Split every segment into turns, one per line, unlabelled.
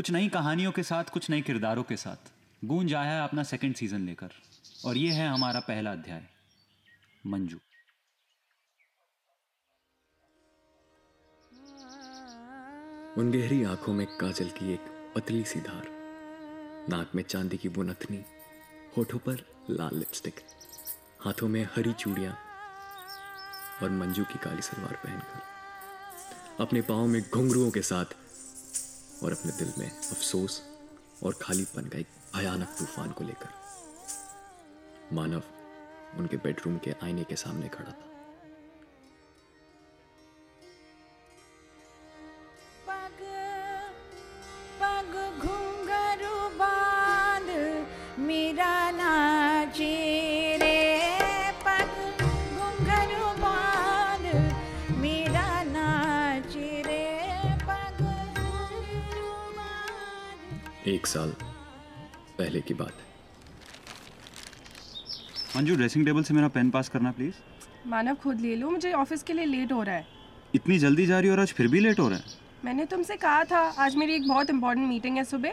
कुछ नई कहानियों के साथ, कुछ नए किरदारों के साथ। गूंज आया है अपना सेकंड सीज़न लेकर। और ये है हमारा पहला अध्याय। मंजू।
उन गहरी आँखों में काजल की एक पतली सी धार। नाक में चांदी की वो नथनी। होठों पर लाल लिपस्टिक हाथों में हरी चूड़ियाँ। और मंजू की काली सलवार पहनकर। अपने पाँव में घुंघरुओं के साथ और अपने दिल में अफसोस और खालीपन का एक भयानक तूफ़ान को लेकर। मानव उनके बेडरूम के आईने के सामने खड़ा था।
पग
एक साल पहले की बात है।
मंजू ड्रेसिंग टेबल से मेरा पेन पास करना प्लीज़
मानव खुद ले लो। मुझे ऑफ़िस के लिए लेट हो रहा है।
इतनी जल्दी जा रही हो और आज फिर भी लेट हो रहा है?
मैंने तुमसे कहा था आज मेरी एक बहुत इंपॉर्टेंट मीटिंग है सुबह।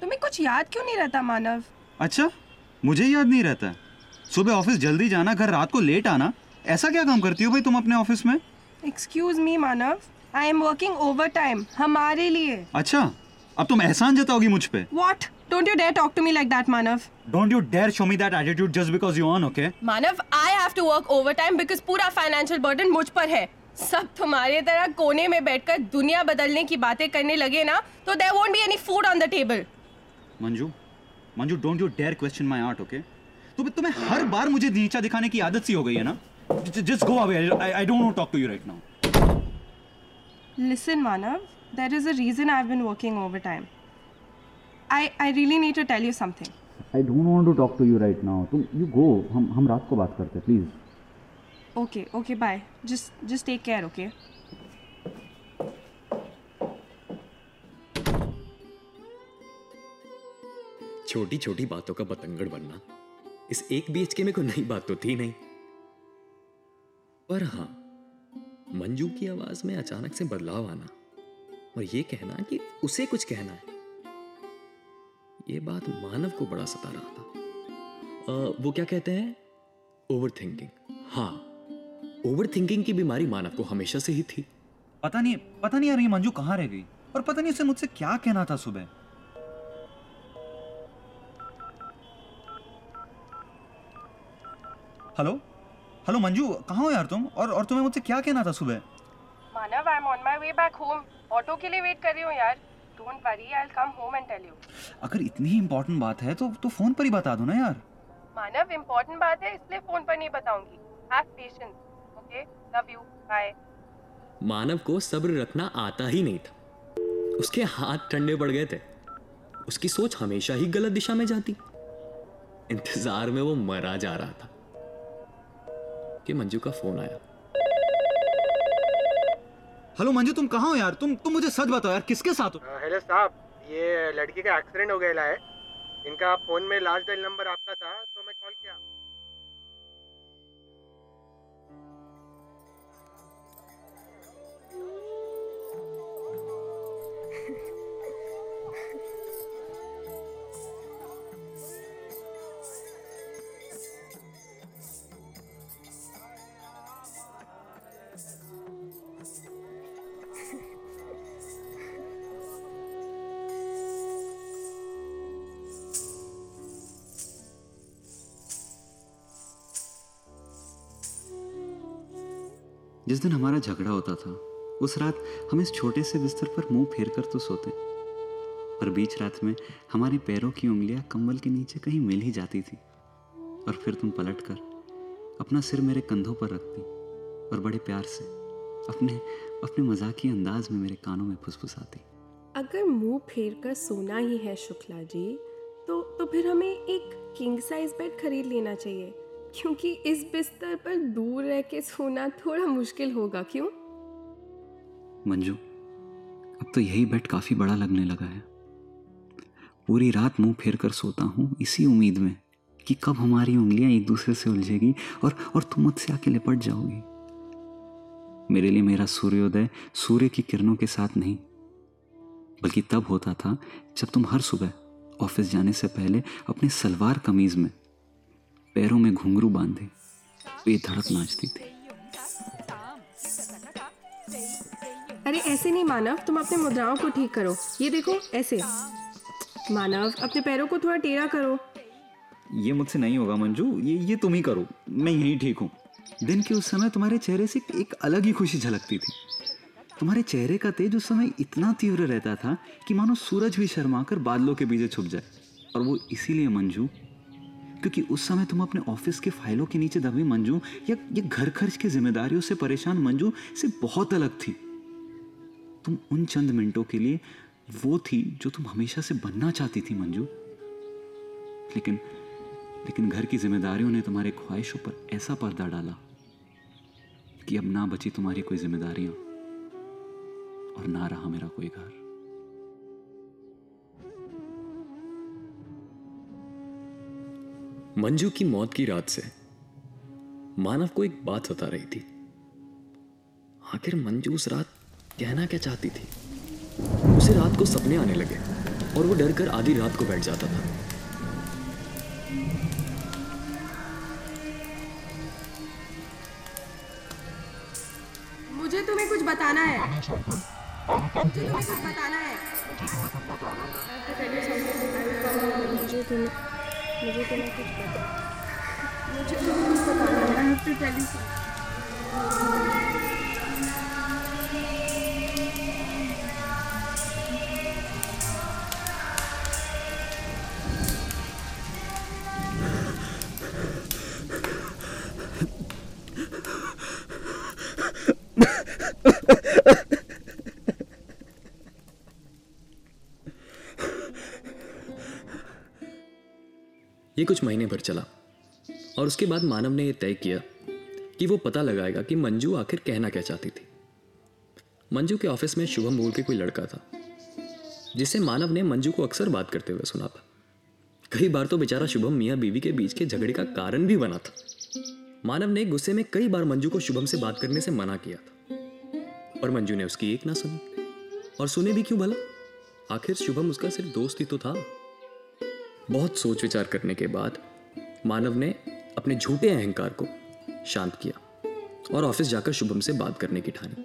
तुम्हें कुछ याद क्यों नहीं रहता मानव?
अच्छा मुझे याद नहीं रहता है। सुबह ऑफ़िस जल्दी जाना घर रात को लेट आना ऐसा क्या काम करती हो भाई तुम अपने ऑफ़िस में?
Excuse me Manav. I am working overtime हमारे लिए।
अच्छा। अब तुम एहसान जताओगी मुझ पे।
What don't you dare talk to me like that Manav
don't you dare show me that attitude just because you on okay
Manav I have to work overtime because पूरा फाइनेंशियल बर्डन मुझ पर है। सब तुम्हारे तरह कोने में बैठकर दुनिया बदलने की बातें करने लगे ना तो there won't be any food on the table
Manju Manju don't you dare question my art okay तुम्हें तुम्हें हर बार मुझे नीचा दिखाने की आदत सी हो गई है ना? Just go away I don't want talk to you right now
Listen, Manav, there is a reason I've been working overtime. I, I really need to tell you something.
I don't want to talk to you right now तुम you go हम हम रात को बात करते हैं please
Okay, okay, bye. Just just take care, okay?
छोटी छोटी बातों का बतंगड़ बनना इस एक बीएचके में कोई नई बात तो थी नहीं पर हाँ मंजू की आवाज़ में अचानक से बदलाव आना और ये कहना कि उसे कुछ कहना है। ये बात मानव को बड़ा सता रहा था। अ, वो क्या कहते हैं? ओवर थिंकिंग हाँ ओवर थिंकिंग की बीमारी मानव को हमेशा से ही थी।
पता नहीं पता नहीं यार ये मंजू कहाँ रह गई? और पता नहीं उसे मुझसे क्या कहना था सुबह। हेलो? हेलो मंजू कहाँ हो यार तुम? और और तुम्हें मुझसे क्या कहना था सुबह?
Manav, I'm on my way back home. Auto के लिए वेट कर रही हूँ यार. Don't worry, I'll come home and tell you.
अगर इतनी इंपॉर्टेंट बात है तो तो फ़ोन पर ही बता दो ना यार
मानव इम्पोर्टेंट बात है इसलिए फ़ोन पर नहीं बताऊँगी. Have patience. Okay? Love you. Bye.
मानव को सब्र रखना आता ही नहीं था उसके हाथ ठंडे पड़ गए थे उसकी सोच हमेशा ही गलत दिशा में जाती इंतज़ार में वो मरा जा रहा था कि मंजू का फ़ोन आया
हेलो मंजू तुम कहाँ हो यार? तुम तुम मुझे सच बताओ यार, किसके साथ हो?
हेलो साहब, ये लड़की का एक्सीडेंट हो गया है। इनका फ़ोन में लास्ट डायल नंबर आपका था तो
जिस दिन हमारा झगड़ा होता था, उस रात हम इस छोटे से बिस्तर पर मुँह फेर कर तो सोते। पर बीच रात में हमारे पैरों की उंगलियाँ कंबल के नीचे कहीं मिल ही जाती थी, और फिर तुम पलट कर अपना सिर मेरे कंधों पर रखती और बड़े प्यार से अपने अपने मजाकी अंदाज में मेरे कानों में फुसफुसाती।
अगर मुँह फेर कर सोना ही है शुक्ला जी तो तो फिर हमें एक किंग साइज़ बेड खरीद लेना चाहिए। क्योंकि इस बिस्तर पर दूर रह के सोना थोड़ा मुश्किल होगा, क्यों?
मंजू, अब तो यही बेड काफ़ी बड़ा लगने लगा है। पूरी रात मुँह फेर कर सोता हूँ इसी उम्मीद में कि कब हमारी उंगलियाँ एक दूसरे से उलझेगी और और तुम मुझसे आके लिपट जाओगी। मेरे लिए मेरा सूर्योदय सूर्य की किरणों के साथ नहीं, बल्कि तब होता था जब तुम हर सुबह ऑफ़िस जाने से पहले अपने सलवार कमीज में पैरों में घुंघरू बांधे बेधड़क नाचती थी।
अरे ऐसे नहीं मानव तुम अपने मुद्राओं को ठीक करो। ये देखो ऐसे। मानव अपने पैरों को थोड़ा टेढ़ा करो।
ये मुझसे नहीं होगा मंजू। ये ये तुम ही करो। मैं यहीं ठीक हूँ। दिन के उस समय तुम्हारे चेहरे से एक अलग ही खुशी झलकती थी। तुम्हारे चेहरे का तेज उस समय इतना तीव्र रहता था कि मानो सूरज भी शर्मा कर बादलों के पीछे छुप जाए। और वो इसीलिए मंजू क्योंकि उस समय तुम अपने ऑफ़िस के फाइलों के नीचे दबी मंजू, या, ये घर खर्च की जिम्मेदारियों से परेशान मंजू से बहुत अलग थी। तुम उन चंद मिनटों के लिए वो थी जो तुम हमेशा से बनना चाहती थी, मंजू। लेकिन लेकिन घर की जिम्मेदारियों ने तुम्हारे ख्वाहिशों पर ऐसा पर्दा डाला कि अब ना बची तुम्हारी कोई जिम्मेदारियाँ और ना रहा मेरा कोई घर।
मंजू की मौत की रात से मानव को एक बात सता रही थी। आखिर मंजू उस रात कहना क्या चाहती थी? उसे रात को सपने आने लगे और वो डर कर आधी रात को बैठ जाता था।
मुझे तुम्हें कुछ बताना है। मुझे तुम्हें कुछ बताना है। मुझे तुम्हें मुझे तुम्हें कुछ पता। मुझे तो कुछ बताना है यू
कुछ महीने भर चला। और उसके बाद मानव ने यह तय किया कि वो पता लगाएगा कि मंजू आखिर कहना क्या चाहती थी। मंजू के ऑफ़िस में शुभम बोल के कोई लड़का था, जिसे मानव ने मंजू को अक्सर बात करते हुए सुना था। कई बार तो बेचारा शुभम मियाँ बीवी के बीच के झगड़े का कारण भी बना था। मानव ने गुस्से में कई बार मंजू को शुभम से बात करने से मना किया था। और मंजू ने उसकी एक ना सुनी। और सुने भी क्यों भला? आखिर शुभम उसका सिर्फ़ दोस्त ही तो था। बहुत सोच विचार करने के बाद मानव ने अपने झूठे अहंकार को शांत किया और ऑफ़िस जाकर शुभम से बात करने की ठानी।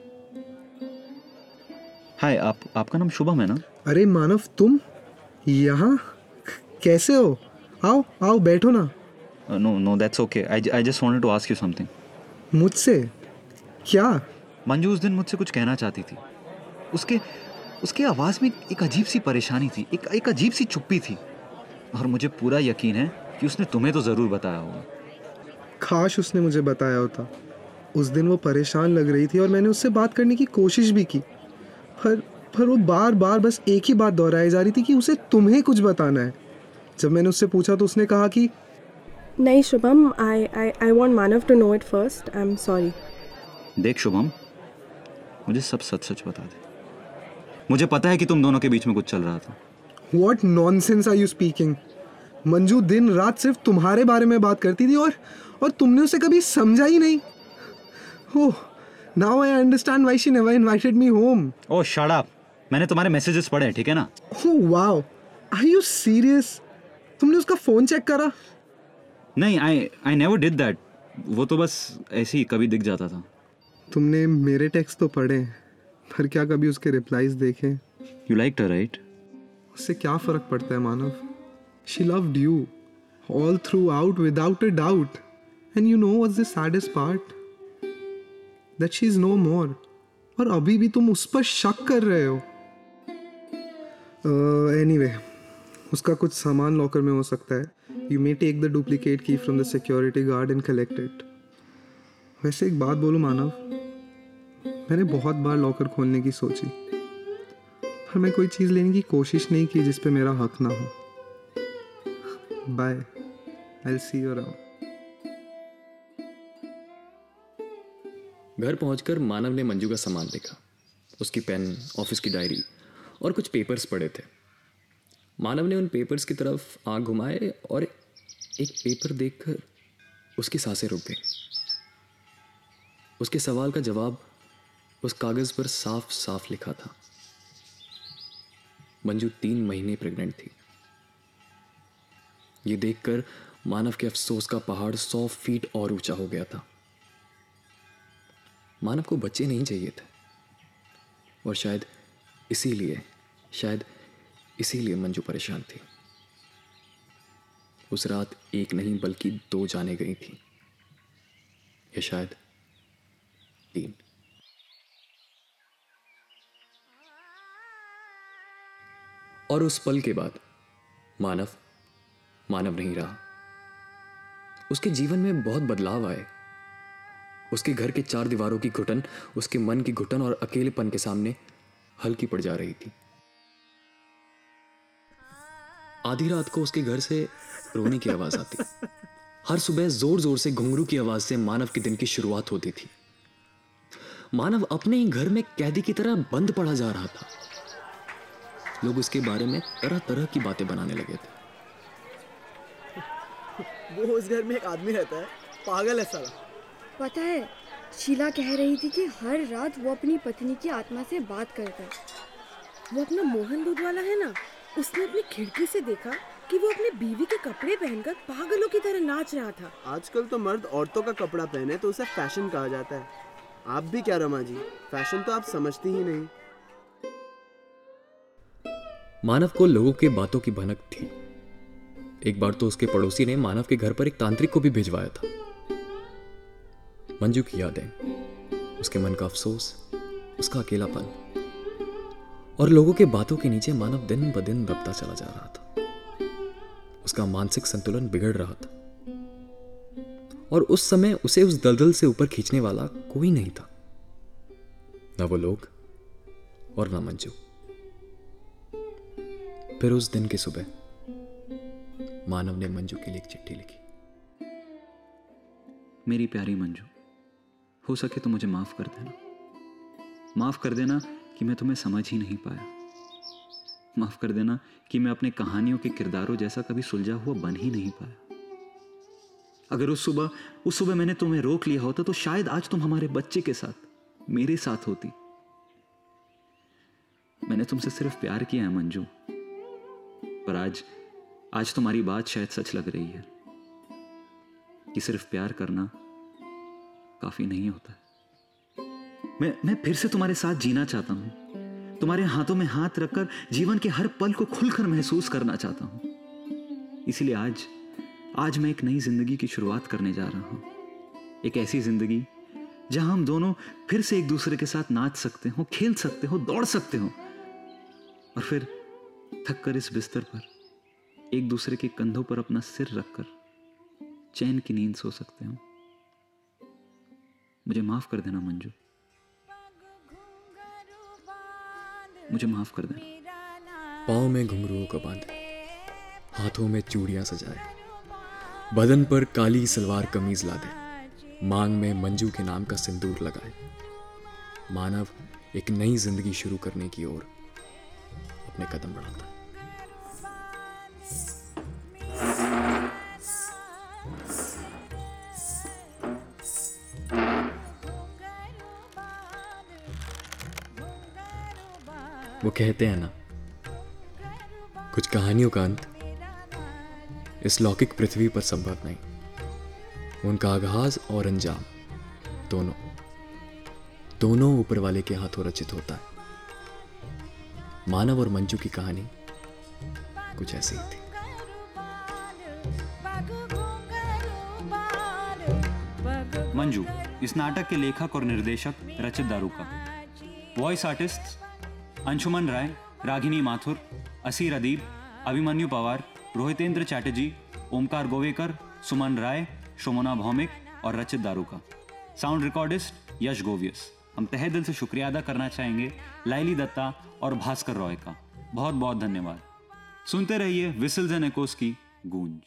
हाय आप आपका नाम शुभम है ना?
अरे मानव तुम यहाँ? कैसे हो? आओ आओ बैठो ना।
No no that's okay I I just wanted to ask you something
मुझसे? क्या?
मंजू उस दिन मुझसे कुछ कहना चाहती थी। उसके उसके आवाज़ में एक अजीब सी परेशानी थी एक एक अजीब सी चुप्पी थी। और मुझे पूरा यकीन है कि उसने तुम्हें तो ज़रूर बताया होगा।
काश उसने मुझे बताया होता। उस दिन वो परेशान लग रही थी और मैंने उससे बात करने की कोशिश भी की। पर पर वो बार बार बस एक ही बात दोहराई जा रही थी कि उसे तुम्हें कुछ बताना है। जब मैंने उससे पूछा तो उसने कहा कि
नहीं Shubham I I I want Manav to know it first I am sorry
देख शुभम मुझे सब सच सच बता दे। मुझे पता है कि तुम दोनों के बीच में कुछ चल रहा था।
What nonsense are you speaking Manju दिन रात सिर्फ़ तुम्हारे बारे में बात करती थी और और तुमने उसे कभी समझा ही नहीं। ओह now I understand why she never invited me home
oh shut up मैंने तुम्हारे मैसेजेस पढ़े ठीक है ना?
Oh wow are you serious तुमने उसका फ़ोन चेक करा?
नहीं I I never did that वो तो बस ऐसे ही कभी दिख जाता था।
तुमने मेरे टेक्स्ट तो पढ़े पर क्या कभी उसके रिप्लाईज देखे?
यू लाइक टू राइट
उससे क्या फ़र्क पड़ता है Manav? She loved you all throughout without a doubt and you know was the saddest part that she is no more और अभी भी तुम उस पर शक कर रहे हो। एनी uh, वे उसका कुछ सामान लॉकर में हो सकता है। You may take the duplicate key from the security guard and collect it वैसे एक बात बोलो मानव? मैंने बहुत बार लॉकर खोलने की सोची। पर मैं कोई चीज़ लेने की कोशिश नहीं की जिस पे मेरा हक ना हो। Bye I see you around
घर पहुंचकर मानव ने मंजू का सामान देखा। उसकी पेन, ऑफ़िस की डायरी और कुछ पेपर्स पड़े थे। मानव ने उन पेपर्स की तरफ़ आँख घुमाए और एक पेपर देखकर उसकी साँसें रुक गई। उसके सवाल का जवाब उस कागज़ पर साफ़ साफ़ लिखा था। मंजू तीन महीने प्रेग्नेंट थी। ये देखकर मानव के अफसोस का पहाड़ सौ फीट और ऊँचा हो गया था। मानव को बच्चे नहीं चाहिए थे। और शायद इसीलिए शायद इसीलिए मंजू परेशान थी। उस रात एक नहीं बल्कि दो जाने गई थी। या शायद तीन। और उस पल के बाद, मानव मानव नहीं रहा। उसके जीवन में बहुत बदलाव आए। उसके घर के चार दीवारों की घुटन, उसके मन की घुटन और अकेलेपन के सामने हल्की पड़ जा रही थी। आधी रात को उसके घर से रोने की आवाज़ आती। हर सुबह ज़ोर ज़ोर से घुंघरू की आवाज़ से मानव के दिन की शुरुआत होती थी। मानव अपने ही घर में कैदी की तरह बंद पड़ा जा रहा था। लोग उसके बारे में तरह तरह की बातें बनाने लगे थे।
वो उस घर में एक आदमी रहता है। पागल है साला।
पता है शीला कह रही थी कि हर रात वो अपनी पत्नी की आत्मा से बात करता है। वो अपना मोहन दूध वाला है ना उसने अपनी खिड़की से देखा कि वो अपनी बीवी के कपड़े पहनकर पागलों की तरह नाच रहा था।
आजकल तो मर्द औरतों का कपड़ा पहने तो उसे फ़ैशन कहा जाता है। आप भी क्या रमा जी फ़ैशन तो आप समझती ही नहीं।
मानव को लोगों के बातों की भनक थी। एक बार तो उसके पड़ोसी ने मानव के घर पर एक तांत्रिक को भी भिजवाया था। मंजू की यादें, उसके मन का अफसोस, उसका अकेलापन, और लोगों के बातों के नीचे मानव दिन ब दिन दबता चला जा रहा था। उसका मानसिक संतुलन बिगड़ रहा था। और उस समय उसे उस दलदल से ऊपर खींचने वाला कोई नहीं था। ना वो लोग और ना मंजू। फिर उस दिन की सुबह, मानव ने मंजू के लिए एक चिट्ठी लिखी।
मेरी प्यारी मंजू, हो सके तो मुझे माफ़ कर देना। माफ़ कर देना कि मैं तुम्हें समझ ही नहीं पाया। माफ़ कर देना कि मैं अपने कहानियों के किरदारों जैसा कभी सुलझा हुआ बन ही नहीं पाया। अगर उस सुबह उस सुबह मैंने तुम्हें रोक लिया होता तो शायद आज तुम हमारे बच्चे के साथ, मेरे साथ होती। मैंने तुमसे सिर्फ़ प्यार किया है मंजू। पर आज आज तुम्हारी बात शायद सच लग रही है, कि सिर्फ़ प्यार करना काफ़ी नहीं होता। मैं मैं फिर से तुम्हारे साथ जीना चाहता हूँ। तुम्हारे हाथों में हाथ रखकर जीवन के हर पल को खुलकर महसूस करना चाहता हूँ। इसीलिए आज आज मैं एक नई ज़िंदगी की शुरुआत करने जा रहा हूँ। एक ऐसी ज़िंदगी, जहाँ हम दोनों फिर से एक दूसरे के साथ नाच सकते हो, खेल सकते हो, दौड़ सकते हो, और फिर थक कर इस बिस्तर पर, एक दूसरे के कंधों पर अपना सिर रखकर चैन की नींद सो सकते हो। मुझे माफ़ कर देना, मंजू। मुझे माफ़ कर देना।
पाँव में घुंघरुओं का बांधे, हाथों में चूड़ियाँ सजाए, बदन पर काली सलवार कमीज ला दे मांग में मंजू के नाम का सिंदूर लगाए। मानव एक नई ज़िंदगी शुरू करने की ओर अपने कदम बढ़ाता है। वो कहते हैं ना, कुछ कहानियों का अंत इस लौकिक पृथ्वी पर संभव नहीं। उनका आगाज़ और अंजाम दोनों दोनों ऊपर वाले के हाथों रचित होता है। मानव और मंजू की कहानी कुछ ऐसी ही थी।
मंजू, इस नाटक के लेखक और निर्देशक रचित दारू का। वॉइस आर्टिस्ट अंशुमन राय, रागिनी माथुर, असीर अदीब, अभिमन्यु पवार, रोहितेंद्र चैटर्जी, ओमकार गोवेकर, सुमन राय, शोमना भौमिक और रचित दारू का। Sound recordist Yash Govias. हम तहे दिल से शुक्रिया अदा करना चाहेंगे लाइली दत्ता और भास्कर रॉय का। बहुत बहुत धन्यवाद। सुनते रहिए विसल्स एंड एकोस की गूंज।